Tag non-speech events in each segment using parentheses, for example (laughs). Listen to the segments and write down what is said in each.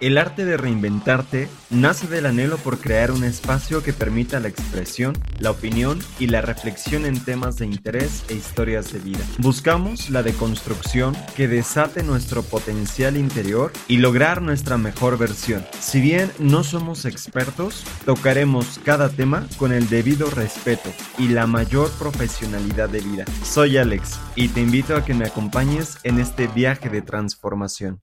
El arte de reinventarte nace del anhelo por crear un espacio que permita la expresión, la opinión y la reflexión en temas de interés e historias de vida. Buscamos la deconstrucción que desate nuestro potencial interior y lograr nuestra mejor versión. Si bien no somos expertos, tocaremos cada tema con el debido respeto y la mayor profesionalidad de vida. Soy Alex y te invito a que me acompañes en este viaje de transformación.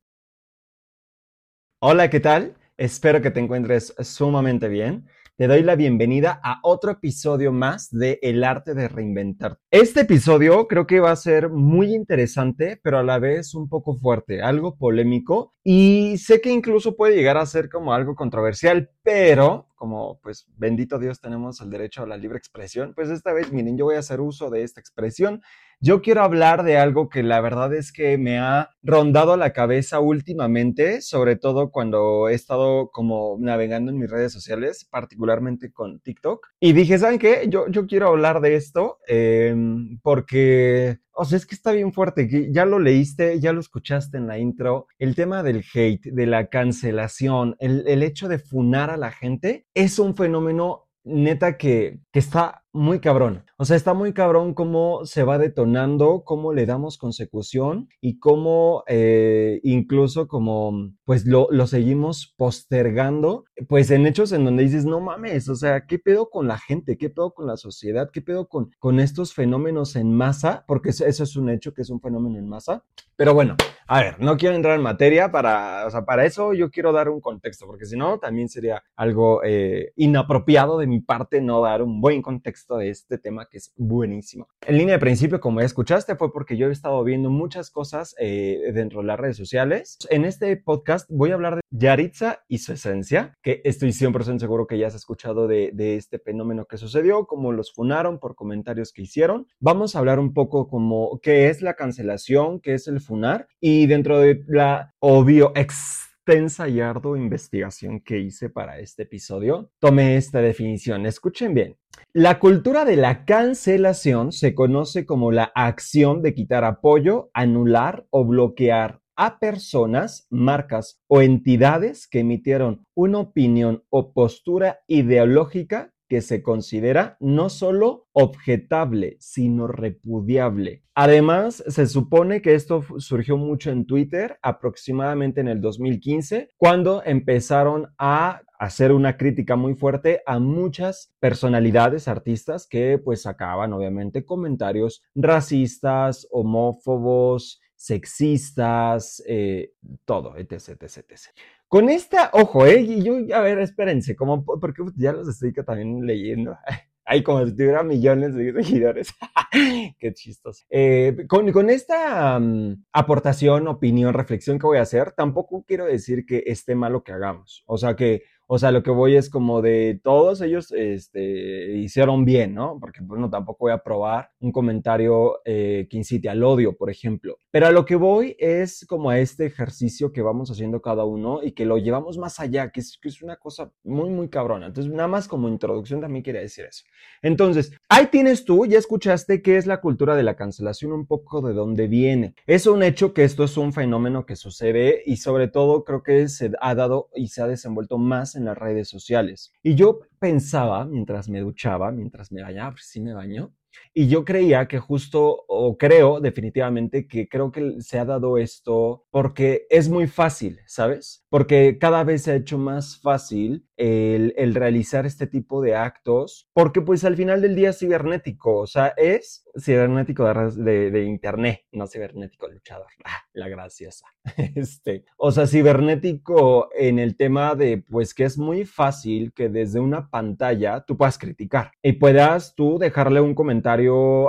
Hola, ¿qué tal? Espero que te encuentres sumamente bien. Te doy la bienvenida a otro episodio más de El arte de reinventar. Este episodio creo que va a ser muy interesante, pero a la vez un poco fuerte, algo polémico y sé que incluso puede llegar a ser como algo controversial, pero como pues bendito Dios tenemos el derecho a la libre expresión, pues esta vez miren, yo voy a hacer uso de esta expresión yo quiero hablar de algo que la verdad es que me ha rondado la cabeza últimamente, sobre todo cuando he estado como navegando en mis redes sociales, particularmente con TikTok. Y dije, ¿saben qué? Yo, yo quiero hablar de esto em, porque o sea, es que está bien fuerte. Ya lo leíste, ya lo escuchaste en la intro. El tema del hate, de la cancelación, el, el hecho de funar a la gente, es un fenómeno neta que, que está muy cabrón. O sea, está muy cabrón cómo se va detonando, cómo le damos consecución y cómo eh, incluso como pues lo, lo, seguimos postergando, pues en hechos en donde dices, no mames, o sea, ¿qué pedo con la gente? ¿Qué pedo con la sociedad? ¿Qué pedo con, con estos fenómenos en masa? Porque eso, es un hecho que es un fenómeno en masa. Pero bueno, a ver, no quiero entrar en materia para, o sea, para eso yo quiero dar un contexto, porque si no, también sería algo eh, inapropiado de mi parte no dar un buen contexto de este tema que es buenísimo. En línea de principio, como ya escuchaste, fue porque yo he estado viendo muchas cosas eh, dentro de las redes sociales. En este podcast voy a hablar de Yaritza y su esencia, que estoy 100% seguro que ya has escuchado de, de este fenómeno que sucedió, cómo los funaron por comentarios que hicieron. Vamos a hablar un poco como qué es la cancelación, qué es el funar y dentro de la obvio ex extensa y ardua investigación que hice para este episodio, tomé esta definición. Escuchen bien. La cultura de la cancelación se conoce como la acción de quitar apoyo, anular o bloquear a personas, marcas o entidades que emitieron una opinión o postura ideológica que se considera no solo objetable, sino repudiable. Además, se supone que esto surgió mucho en Twitter, aproximadamente en el 2015, cuando empezaron a hacer una crítica muy fuerte a muchas personalidades, artistas, que pues sacaban obviamente comentarios racistas, homófobos, sexistas, eh, todo, etc, etc, etc. Con esta, ojo, eh, y yo, a ver, espérense, como, porque ya los estoy también leyendo. (laughs) Ay, como si tuviera millones de seguidores. (laughs) Qué chistoso. Eh, con, con, esta mm, aportación, opinión, reflexión que voy a hacer, tampoco quiero decir que esté malo que hagamos. O sea, que o sea, lo que voy es como de todos ellos este, hicieron bien, ¿no? Porque, bueno, tampoco voy a probar un comentario eh, que incite al odio, por ejemplo. Pero a lo que voy es como a este ejercicio que vamos haciendo cada uno y que lo llevamos más allá, que es, que es una cosa muy, muy cabrona. Entonces, nada más como introducción también quería decir eso. Entonces, ahí tienes tú, ya escuchaste qué es la cultura de la cancelación, un poco de dónde viene. Es un hecho que esto es un fenómeno que sucede y sobre todo creo que se ha dado y se ha desenvuelto más en las redes sociales. Y yo pensaba, mientras me duchaba, mientras me bañaba, pues sí me baño, y yo creía que justo, o creo definitivamente que creo que se ha dado esto porque es muy fácil, ¿sabes? Porque cada vez se ha hecho más fácil el, el, realizar este tipo de actos, porque pues al final del día es cibernético, o sea, es cibernético de, de, internet, no cibernético luchador, (laughs) ah, la graciosa. (laughs) Este, o sea, cibernético en el tema de pues que es muy fácil que desde una pantalla tú puedas criticar y puedas tú dejarle un comentario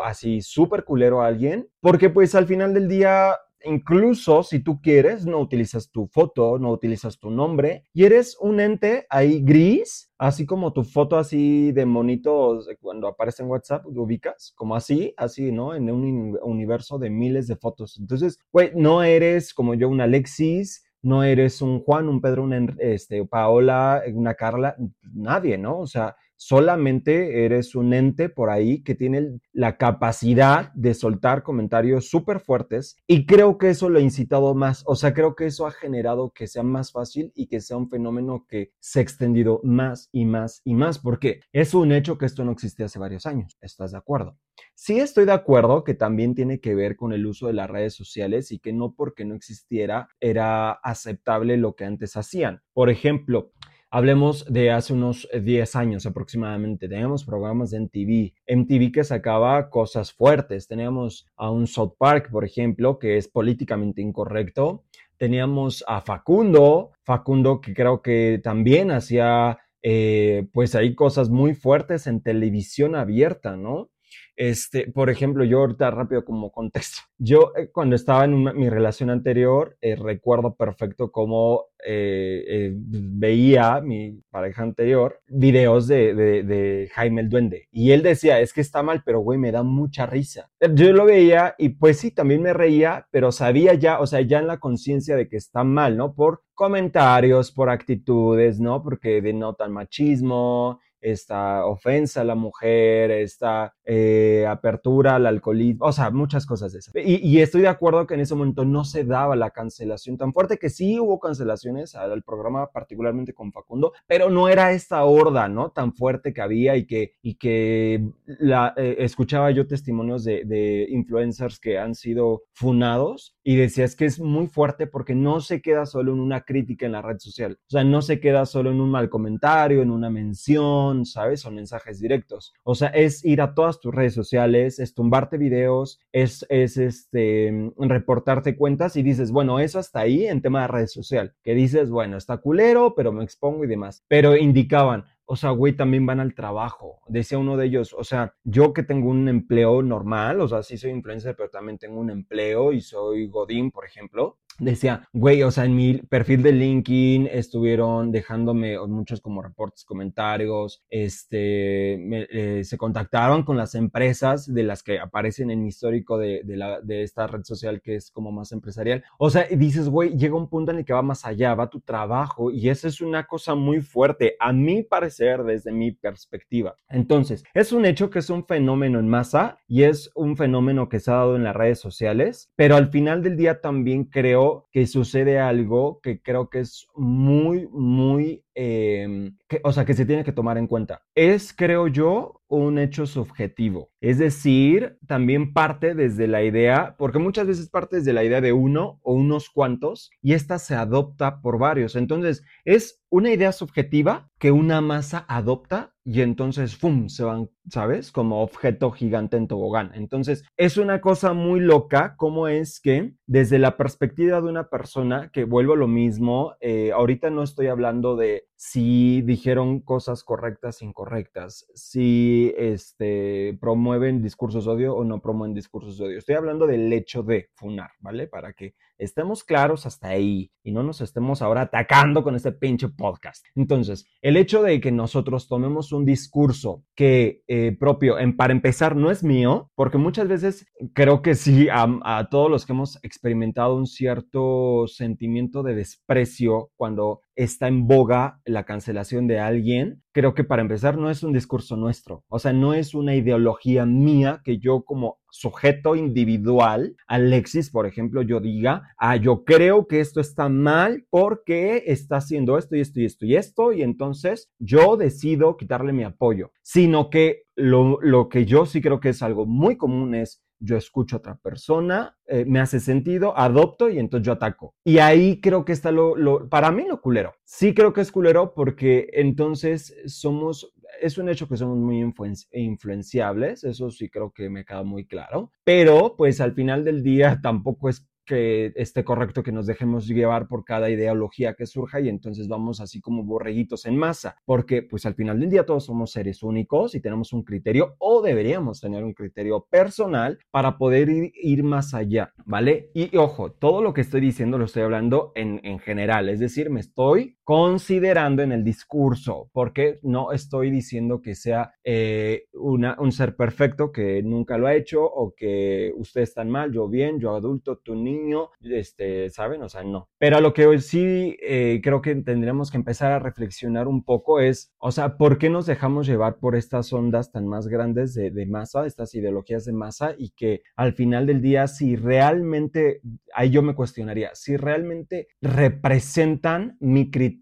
así súper culero a alguien, porque pues al final del día incluso si tú quieres, no utilizas tu foto, no utilizas tu nombre y eres un ente ahí gris, así como tu foto así de monitos cuando aparece en WhatsApp, lo ubicas, como así, así, ¿no? En un universo de miles de fotos. Entonces, güey, no eres como yo un Alexis, no eres un Juan, un Pedro, una este, Paola, una Carla, nadie, ¿no? O sea, solamente eres un ente por ahí que tiene la capacidad de soltar comentarios súper fuertes y creo que eso lo ha incitado más, o sea, creo que eso ha generado que sea más fácil y que sea un fenómeno que se ha extendido más y más y más, porque es un hecho que esto no existía hace varios años, ¿estás de acuerdo? Sí estoy de acuerdo que también tiene que ver con el uso de las redes sociales y que no porque no existiera era aceptable lo que antes hacían. Por ejemplo, Hablemos de hace unos 10 años aproximadamente. Teníamos programas de MTV. MTV que sacaba cosas fuertes. Teníamos a un South Park, por ejemplo, que es políticamente incorrecto. Teníamos a Facundo. Facundo que creo que también hacía eh, pues hay cosas muy fuertes en televisión abierta, ¿no? Este, por ejemplo, yo ahorita rápido como contexto. (laughs) Yo eh, cuando estaba en mi relación anterior, eh, recuerdo perfecto cómo eh, veía mi pareja anterior videos de, de, Jaime el Duende. Y él decía, es que está mal, pero güey, me da mucha risa. Yo lo veía y pues sí, también me reía, pero sabía ya, o sea, ya en la conciencia de que está mal, ¿no? Por comentarios, por actitudes, ¿no? Porque denotan machismo, esta ofensa a la mujer, esta eh, apertura al alcoholismo, o sea, muchas cosas de esas. Y, estoy de acuerdo que en ese momento no se daba la cancelación tan fuerte, que sí hubo cancelaciones al programa, particularmente con Facundo, pero no era esta horda, ¿no? Tan fuerte que había y que, y que la, eh, escuchaba yo testimonios de, de influencers que han sido funados y decía, es que es muy fuerte porque no se queda solo en una crítica en la red social, o sea, no se queda solo en un mal comentario, en una mención, ¿sabes? Son mensajes directos. O sea, es ir a todas tus redes sociales, es tumbarte videos, es, es este, reportarte cuentas y dices, bueno, eso hasta ahí en tema de redes social, que dices, bueno, está culero, pero me expongo y demás. Pero indicaban, o sea, güey, también van al trabajo. Decía uno de ellos, o sea, yo que tengo un empleo normal, o sea, sí soy influencer, pero también tengo un empleo y soy Godín, por ejemplo decía, güey, o sea, en mi perfil de LinkedIn estuvieron dejándome muchos como reportes, comentarios, este, eh, se contactaron con las empresas de las que aparecen en mi histórico de, la, de esta red social que es como más empresarial. O sea, dices, güey, llega un punto en el que va más allá, va tu trabajo y eso es una cosa muy fuerte, a mi parecer, desde mi perspectiva. Entonces, es un hecho que es un fenómeno en masa y es un fenómeno que se ha dado en las redes sociales, pero al final del día también creo que sucede algo que creo que es muy, muy, em, o sea, que se tiene que tomar en cuenta. Es, creo yo, un hecho subjetivo. Es decir, también parte desde la idea, porque muchas veces parte desde la idea de uno o unos cuantos y esta se adopta por varios. Entonces, es una idea subjetiva que una masa adopta y entonces, ¡fum!, se van, ¿sabes? Como objeto gigante en tobogán. Entonces, es una cosa muy loca cómo es que desde la perspectiva de una persona, que vuelvo a lo mismo, eh, ahorita no estoy hablando de si dijeron cosas correctas, incorrectas, si este, promueven discursos odio o no promueven discursos odio. Estoy hablando del hecho de funar, ¿vale? Para que estemos claros hasta ahí y no nos estemos ahora atacando con este pinche podcast. Entonces, el hecho de que nosotros tomemos un discurso que eh, propio, para empezar, no es mío, porque muchas veces creo que sí, a, a todos los que hemos experimentado un cierto sentimiento de desprecio cuando está en boga la cancelación de alguien, creo que para empezar no es un discurso nuestro, o sea, no es una ideología mía que yo como sujeto individual, Alexis, por ejemplo, yo diga, ah, yo creo que esto está mal porque está haciendo esto y esto y esto y esto, y entonces yo decido quitarle mi apoyo, sino que lo, lo que yo sí creo que es algo muy común es yo escucho a otra persona, eh, me hace sentido, adopto y entonces yo ataco. Y ahí creo que está lo, para mí lo culero. Sí creo que es culero porque entonces somos, es un hecho que somos muy influenciables, eso sí creo que me queda muy claro, pero pues al final del día tampoco es que esté correcto que nos dejemos llevar por cada ideología que surja y entonces vamos así como borreguitos en masa, porque pues al final del día todos somos seres únicos y tenemos un criterio o deberíamos tener un criterio personal para poder ir, más allá, ¿vale? Y, ojo, todo lo que estoy diciendo lo estoy hablando en, en general, es decir, me estoy considerando en el discurso, porque no estoy diciendo que sea eh, una, un ser perfecto que nunca lo ha hecho o que ustedes están mal, yo bien, yo adulto, tu niño, este, ¿saben? O sea, no. Pero a lo que hoy sí eh, creo que tendríamos que empezar a reflexionar un poco es, o sea, ¿por qué nos dejamos llevar por estas ondas tan más grandes de, de masa, estas ideologías de masa y que al final del día, si realmente, ahí yo me cuestionaría, si realmente representan mi criterio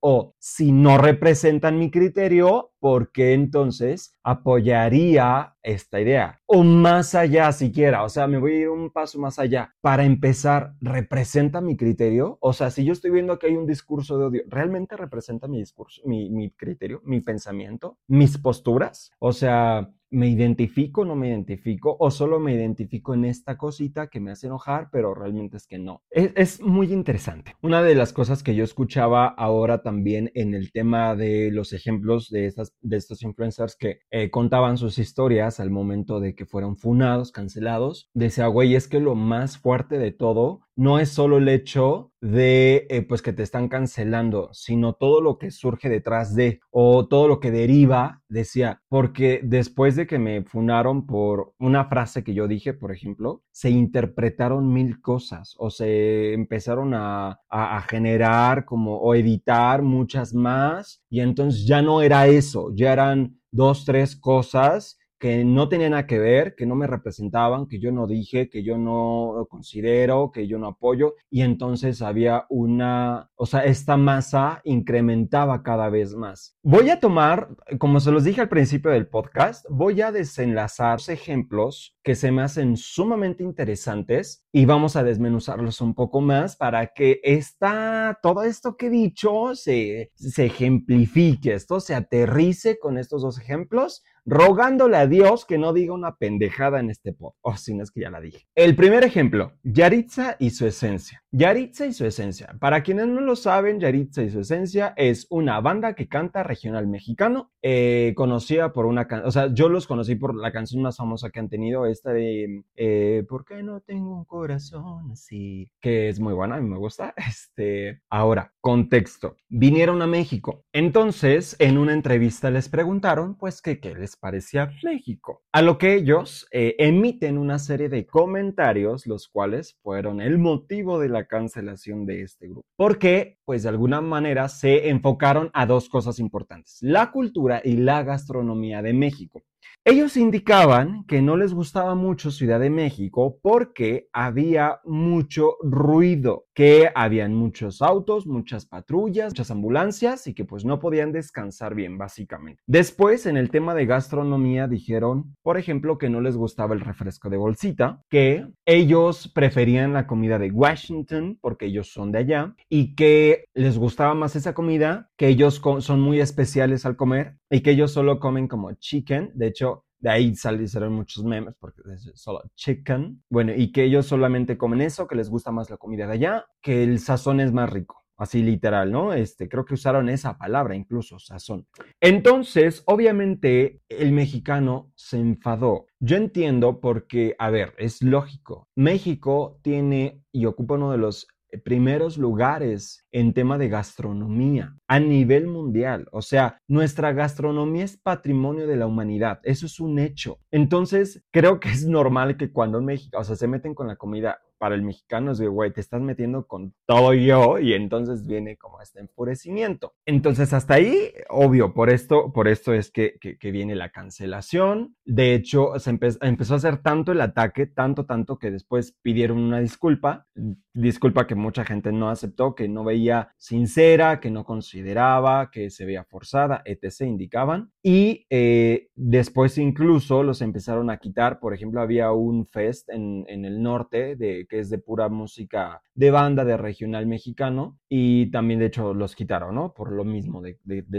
o si no representan mi criterio, porque entonces apoyaría esta idea. O más allá siquiera, o sea, me voy a ir un paso más allá. Para empezar, ¿representa mi criterio? O sea, si yo estoy viendo que hay un discurso de odio, ¿realmente representa mi discurso, mi, mi criterio, mi pensamiento, mis posturas? O sea, ¿Me identifico no me identifico? ¿O solo me identifico en esta cosita que me hace enojar, pero realmente es que no? Es, muy interesante. Una de las cosas que yo escuchaba ahora también en el tema de los ejemplos de, estas, de estos influencers que eh, contaban sus historias al momento de que fueron funados, cancelados, decía, güey, es que lo más fuerte de todo no es solo el hecho de eh, pues que te están cancelando, sino todo lo que surge detrás de o todo lo que deriva, decía, porque después de que me funaron por una frase que yo dije, por ejemplo, se interpretaron mil cosas o se empezaron a, a generar como o editar muchas más y entonces ya no era eso, ya eran dos, tres cosas que no tenían nada que ver, que no me representaban, que yo no dije, que yo no considero, que yo no apoyo, y entonces había una, o sea, esta masa incrementaba cada vez más. Voy a tomar, como se los dije al principio del podcast, voy a desenlazar ejemplos que se me hacen sumamente interesantes y vamos a desmenuzarlos un poco más para que esta, todo esto que he dicho se, se ejemplifique, esto se aterrice con estos dos ejemplos rogándole a Dios que no diga una pendejada en este pod. O oh, si no es que ya la dije. El primer ejemplo, Yaritza y su esencia. Yaritza y su esencia. Para quienes no lo saben, Yaritza y su esencia es una banda que canta regional mexicano, eh, conocida por una canción, o sea, yo los conocí por la canción más famosa que han tenido, esta de eh, ¿Por qué no tengo un corazón así? Que es muy buena, a mí me gusta. (laughs) Este, ahora, contexto. Vinieron a México. Entonces, en una entrevista les preguntaron, pues, que qué parecía México. A lo que ellos eh, emiten una serie de comentarios, los cuales fueron el motivo de la cancelación de este grupo. Porque, pues de alguna manera, se enfocaron a dos cosas importantes, la cultura y la gastronomía de México. Ellos indicaban que no les gustaba mucho Ciudad de México porque había mucho ruido, que habían muchos autos, muchas patrullas, muchas ambulancias y que pues no podían descansar bien básicamente. Después en el tema de gastronomía dijeron, por ejemplo, que no les gustaba el refresco de bolsita, que ellos preferían la comida de Washington porque ellos son de allá y que les gustaba más esa comida, que ellos son muy especiales al comer y que ellos solo comen como chicken. De hecho, de ahí salieron muchos memes porque es solo chicken. Bueno, y que ellos solamente comen eso, que les gusta más la comida de allá, que el sazón es más rico. Así literal, ¿no? Este, creo que usaron esa palabra incluso, sazón. Entonces, obviamente, el mexicano se enfadó. Yo entiendo porque, a ver, es lógico. México tiene y ocupa uno de los primeros lugares en tema de gastronomía a nivel mundial. O sea, nuestra gastronomía es patrimonio de la humanidad. Eso es un hecho. Entonces, creo que es normal que cuando en México, o sea, se meten con la comida para el mexicano es de, güey, te estás metiendo con todo yo y entonces viene como este enfurecimiento. Entonces, hasta ahí, obvio, por esto, por esto es que, que, viene la cancelación. De hecho, se empezó a hacer tanto el ataque, tanto, tanto que después pidieron una disculpa, disculpa que mucha gente no aceptó, que no veía sincera, que no consideraba, que se veía forzada, etc., indicaban. Y eh, después incluso los empezaron a quitar, por ejemplo, había un fest en, en el norte de que es de pura música de banda, de regional mexicano, y también de hecho los quitaron, ¿no? Por lo mismo de,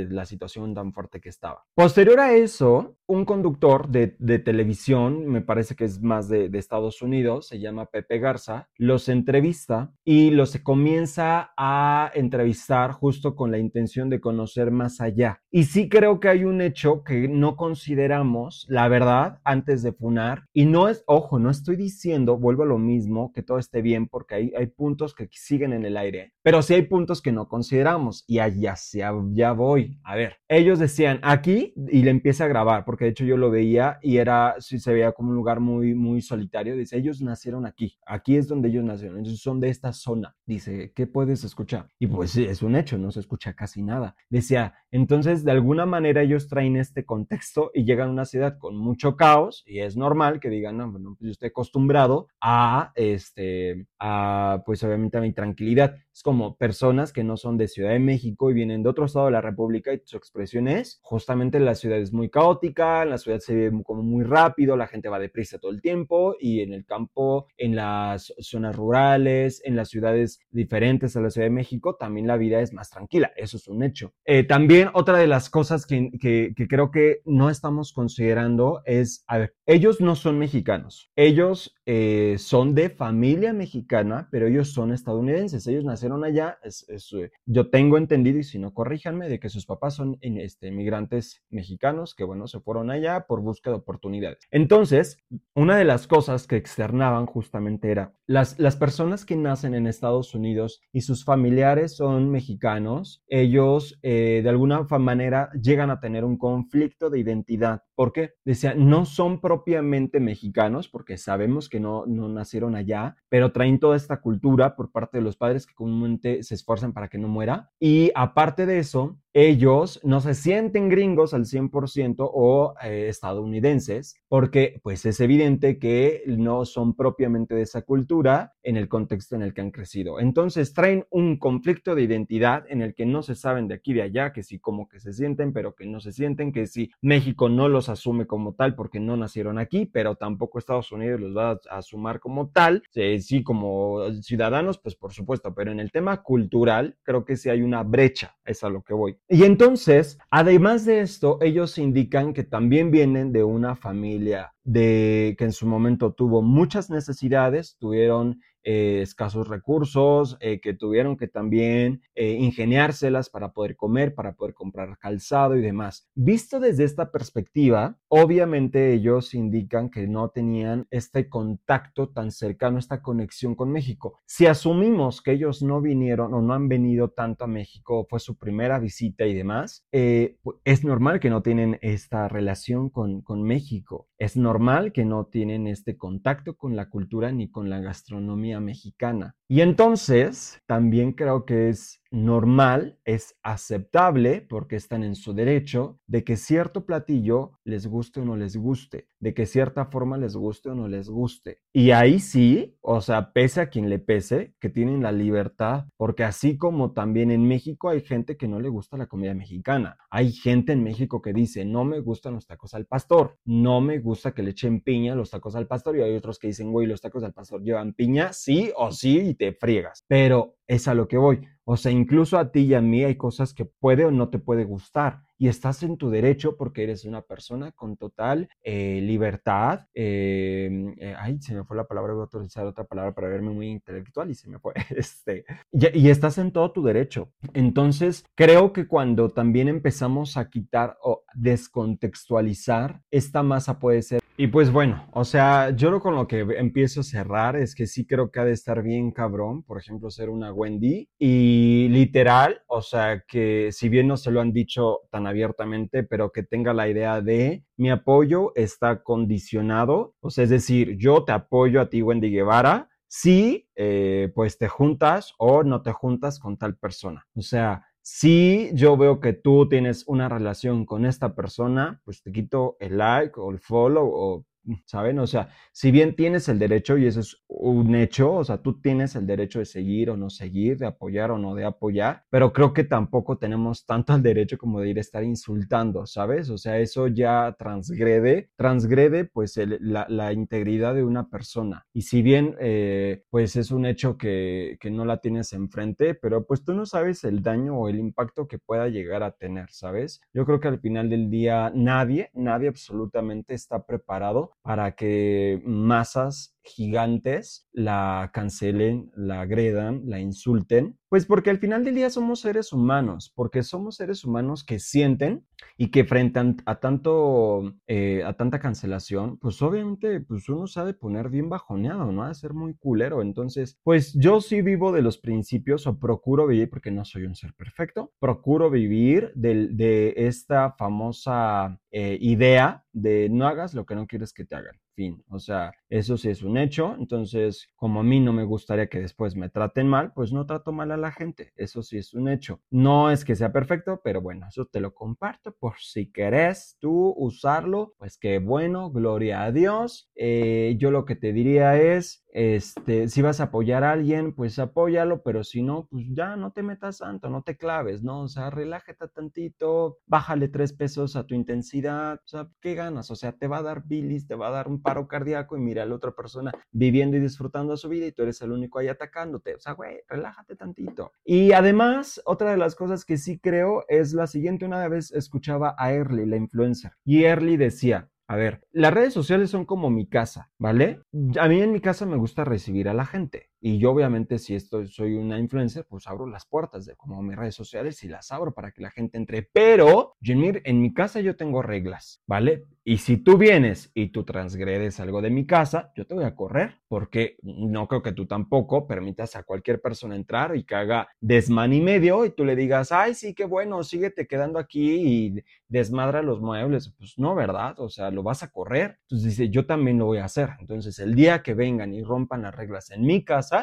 la situación tan fuerte que estaba. Posterior a eso, un conductor de, televisión, me parece que es más de, Estados Unidos, se llama Pepe Garza, los entrevista y los comienza a a entrevistar justo con la intención de conocer más allá. Y sí creo que hay un hecho que no consideramos, la verdad, antes de funar. Y no es, ojo, no estoy diciendo, vuelvo a lo mismo, que todo esté bien, porque hay, hay puntos que siguen en el aire. Pero sí hay puntos que no consideramos. Y allá ya, ya voy. A ver, ellos decían aquí y le empieza a grabar, porque de hecho yo lo veía y era, sí se veía como un lugar muy, muy solitario. Dice, ellos nacieron aquí. Aquí es donde ellos nacieron. Entonces son de esta zona. Dice, ¿qué puedes escuchar? Y pues es un hecho, no se escucha casi nada. Decía, entonces de alguna manera ellos traen este contexto y llegan a una ciudad con mucho caos y es normal que digan, no, bueno, pues yo estoy acostumbrado a, este, a, pues obviamente a mi tranquilidad. Es como personas que no son de Ciudad de México y vienen de otro estado de la República y su expresión es, justamente la ciudad es muy caótica, la ciudad se ve como muy rápido, la gente va deprisa todo el tiempo y en el campo, en las zonas rurales, en las ciudades diferentes a la Ciudad de México, también la vida es más tranquila, eso es un hecho. Eh, también otra de las cosas que, que, que creo que no estamos considerando es, a ver, ellos no son mexicanos, ellos eh, son de familia mexicana, pero ellos son estadounidenses, ellos nacieron allá, eh, yo tengo entendido, y si no, corríjanme, de que sus papás son este, mexicanos que, bueno, se fueron allá por búsqueda de oportunidades. Entonces, una de las cosas que externaban justamente era, las, las personas que nacen en Estados Unidos y sus familiares son mexicanos, ellos eh, de alguna manera llegan a tener un conflicto de identidad. ¿Por qué? Decía, no son propiamente mexicanos, porque sabemos que no, no nacieron allá, pero traen toda esta cultura por parte de los padres que comúnmente se esfuerzan para que no muera. Y aparte de eso, ellos no se sienten gringos al 100% o eh, estadounidenses, porque pues es evidente que no son propiamente de esa cultura en el contexto en el que han crecido. Entonces traen un conflicto de identidad en el que no se saben de aquí de allá, que sí como que se sienten, pero que no se sienten, que sí México no los asume como tal porque no nacieron aquí, pero tampoco Estados Unidos los va a asumir como tal, sí como ciudadanos, pues por supuesto, pero en el tema cultural creo que sí hay una brecha, es a lo que voy. Y entonces, además de esto, ellos indican que también vienen de una familia de que en su momento tuvo muchas necesidades, tuvieron eh, escasos recursos, eh, que tuvieron que también eh, ingeniárselas para poder comer, para poder comprar calzado y demás. Visto desde esta perspectiva, obviamente ellos indican que no tenían este contacto tan cercano, esta conexión con México. Si asumimos que ellos no vinieron o no han venido tanto a México, fue su primera visita y demás, es normal que no tienen esta relación con, con México. Es normal que no tienen este contacto con la cultura ni con la gastronomía mexicana. Y entonces también creo que es normal, es aceptable, porque están en su derecho, de que cierto platillo les guste o no les guste, de que cierta forma les guste o no les guste. Y ahí sí, o sea, pese a quien le pese, que tienen la libertad, porque así como también en México hay gente que no le gusta la comida mexicana, hay gente en México que dice, no me gustan los tacos al pastor, no me gusta que le echen piña los tacos al pastor, y hay otros que dicen, güey, los tacos al pastor llevan piña, sí o sí, y te friegas. Pero es a lo que voy. O sea, incluso a ti y a mí hay cosas que puede o no te puede gustar y estás en tu derecho porque eres una persona con total eh, libertad. Em, eh, ay, se me fue la palabra, voy a utilizar otra palabra para verme muy intelectual y se me fue. (laughs) Este, y, estás en todo tu derecho. Entonces, creo que cuando también empezamos a quitar o descontextualizar, esta masa puede ser y pues bueno, o sea, yo lo con lo que empiezo a cerrar es que sí creo que ha de estar bien cabrón, por ejemplo, ser una Wendy. Y literal, o sea, que si bien no se lo han dicho tan abiertamente, pero que tenga la idea de mi apoyo está condicionado, o sea, es decir, yo te apoyo a ti, Wendy Guevara, si eh, pues te juntas o no te juntas con tal persona. O sea, si yo veo que tú tienes una relación con esta persona, pues te quito el like o el follow o ¿saben? O sea, si bien tienes el derecho, y eso es un hecho, o sea, tú tienes el derecho de seguir o no seguir, de apoyar o no de apoyar, pero creo que tampoco tenemos tanto el derecho como de ir a estar insultando, ¿sabes? O sea, eso ya transgrede, transgrede pues la, integridad de una persona. Y si bien eh, pues es un hecho que, que no la tienes enfrente, pero pues tú no sabes el daño o el impacto que pueda llegar a tener, ¿sabes? Yo creo que al final del día nadie, nadie absolutamente está preparado para que masas gigantes la cancelen, la agredan, la insulten Pues porque al final del día somos seres humanos, porque somos seres humanos que sienten y que frente a, tanto, eh, a tanta cancelación, pues obviamente pues uno sabe poner bien bajoneado, ¿no? A ser muy culero. Entonces, pues yo sí vivo de los principios o procuro vivir, porque no soy un ser perfecto, procuro vivir de, de esta famosa eh, idea de no hagas lo que no quieres que te hagan. Fin. O sea, eso sí es un hecho. Entonces, como a mí no me gustaría que después me traten mal, pues no trato mal a la gente. Eso sí es un hecho. No es que sea perfecto, pero bueno, eso te lo comparto por si querés tú usarlo. Pues qué bueno, gloria a Dios. Eh, yo lo que te diría es, este, si vas a apoyar a alguien, pues apóyalo, pero si no, pues ya no te metas tanto, no te claves, ¿no? O sea, relájate tantito, bájale tres pesos a tu intensidad, o sea, ¿qué ganas? O sea, te va a dar bilis, te va a dar un paro cardíaco y mira a la otra persona viviendo y disfrutando su vida y tú eres el único ahí atacándote. O sea, güey, relájate tantito. Y además, otra de las cosas que sí creo es la siguiente. Una vez escuchaba a Early, la influencer, y Early decía, a ver, las redes sociales son como mi casa, ¿vale? A mí en mi casa me gusta recibir a la gente. Y yo obviamente si estoy, soy una influencer, pues abro las puertas de como mis redes sociales y las abro para que la gente entre. Pero, Jenmir, en mi casa yo tengo reglas, ¿vale? Y si tú vienes y tú transgredes algo de mi casa, yo te voy a correr, porque no creo que tú tampoco permitas a cualquier persona entrar y que haga desman y medio y tú le digas, ay, sí, qué bueno, síguete quedando aquí y desmadra los muebles. Pues no, ¿verdad? O sea, lo vas a correr. Entonces dice, yo también lo voy a hacer. Entonces, el día que vengan y rompan las reglas en mi casa,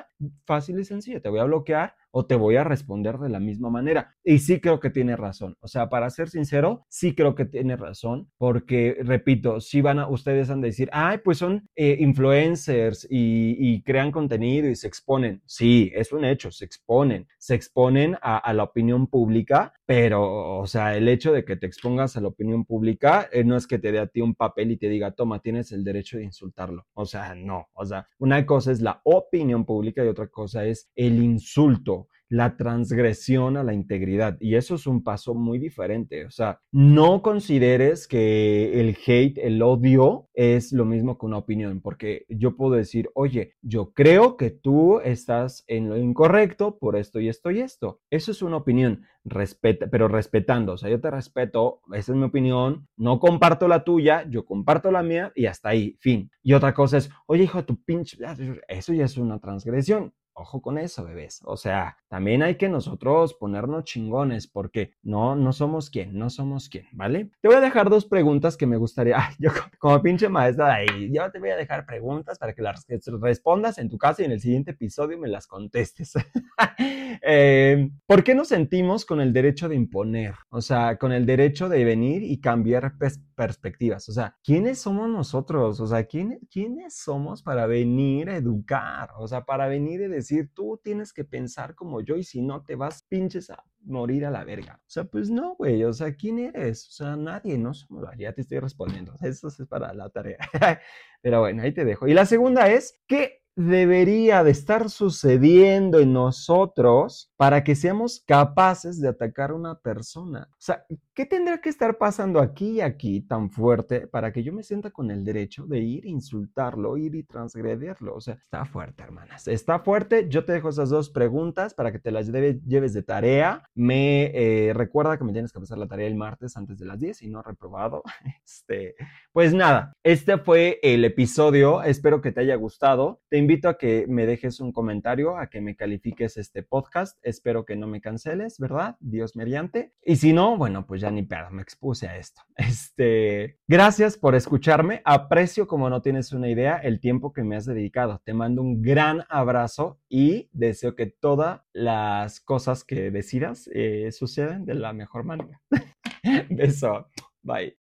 fácil y sencillo, te voy a bloquear o te voy a responder de la misma manera. Y sí creo que tiene razón. O sea, para ser sincero, sí creo que tiene razón, porque, repito, si van a, ustedes han de decir, ay, pues son eh, influencers y, crean contenido y se exponen. Sí, es un hecho, se exponen, se exponen a, la opinión pública, pero, o sea, el hecho de que te expongas a la opinión pública eh, no es que te dé a ti un papel y te diga, toma, tienes el derecho de insultarlo. O sea, no. O sea, una cosa es la opinión pública y otra cosa es el insulto la transgresión a la integridad. Y eso es un paso muy diferente. O sea, no consideres que el hate, el odio, es lo mismo que una opinión, porque yo puedo decir, oye, yo creo que tú estás en lo incorrecto por esto y esto y esto. Eso es una opinión, respeta, pero respetando. O sea, yo te respeto, esa es mi opinión, no comparto la tuya, yo comparto la mía y hasta ahí, fin. Y otra cosa es, oye, hijo, tu pinche, eso ya es una transgresión. Ojo con eso, bebés. O sea, también hay que nosotros ponernos chingones porque no, no somos quien, no somos quien, ¿vale? Te voy a dejar dos preguntas que me gustaría, (laughs) ay, yo como pinche maestra de ahí, yo te voy a dejar preguntas para que las respondas en tu casa y en el siguiente episodio me las contestes. (laughs) eh, ¿Por qué nos sentimos con el derecho de imponer? O sea, con el derecho de venir y cambiar perspectivas. O sea, ¿quiénes somos nosotros? O sea, ¿quiénes, ¿quiénes somos para venir a educar? O sea, para venir y decir, tú tienes que pensar como yo y si no te vas pinches a morir a la verga. O sea, pues no, güey, o sea, ¿quién eres? O sea, nadie, no somos, ya te estoy respondiendo. (laughs) Eso es para la tarea. Pero bueno, ahí te dejo. Y la segunda es, ¿qué debería de estar sucediendo en nosotros para que seamos capaces de atacar a una persona? O sea, ¿qué tendría que estar pasando aquí y aquí tan fuerte para que yo me sienta con el derecho de ir insultarlo, ir y transgredirlo? O sea, está fuerte, hermanas. Está fuerte. Yo te dejo esas dos preguntas para que te las lleves de tarea. Me eh, recuerda que me tienes que pasar la tarea el martes antes de las 10 y no reprobado. (laughs) Este, pues nada, este fue el episodio. Espero que te haya gustado. Te invito a que me dejes un comentario, a que me califiques este podcast. Espero que no me canceles, ¿verdad? Dios mediante. Y si no, bueno, pues ya ni pedo, me expuse a esto. (laughs) Este, gracias por escucharme. Aprecio como no tienes una idea el tiempo que me has dedicado. Te mando un gran abrazo y deseo que todas las cosas que decidas eh, sucedan de la mejor manera. (laughs) Beso. Bye.